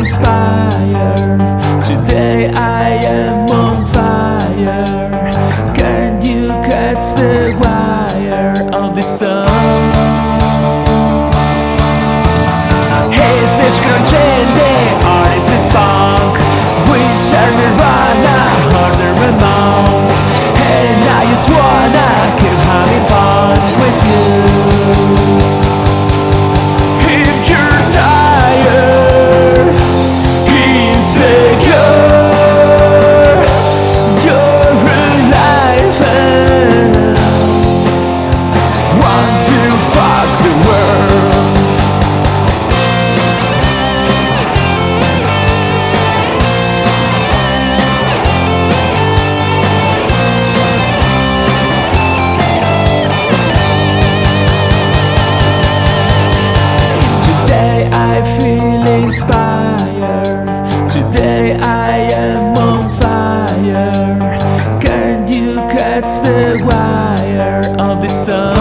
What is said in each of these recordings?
inspired. Today I am on fire. Can you catch the wire of the sun? Is this crunching Today I am on fire. Can you catch the wire of the sun?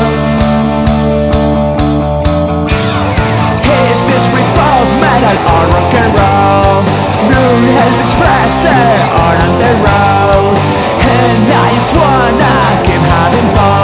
Is this with pop metal or rock and roll? Blue Elvis Presley or on the road? And I just wanna keep having fun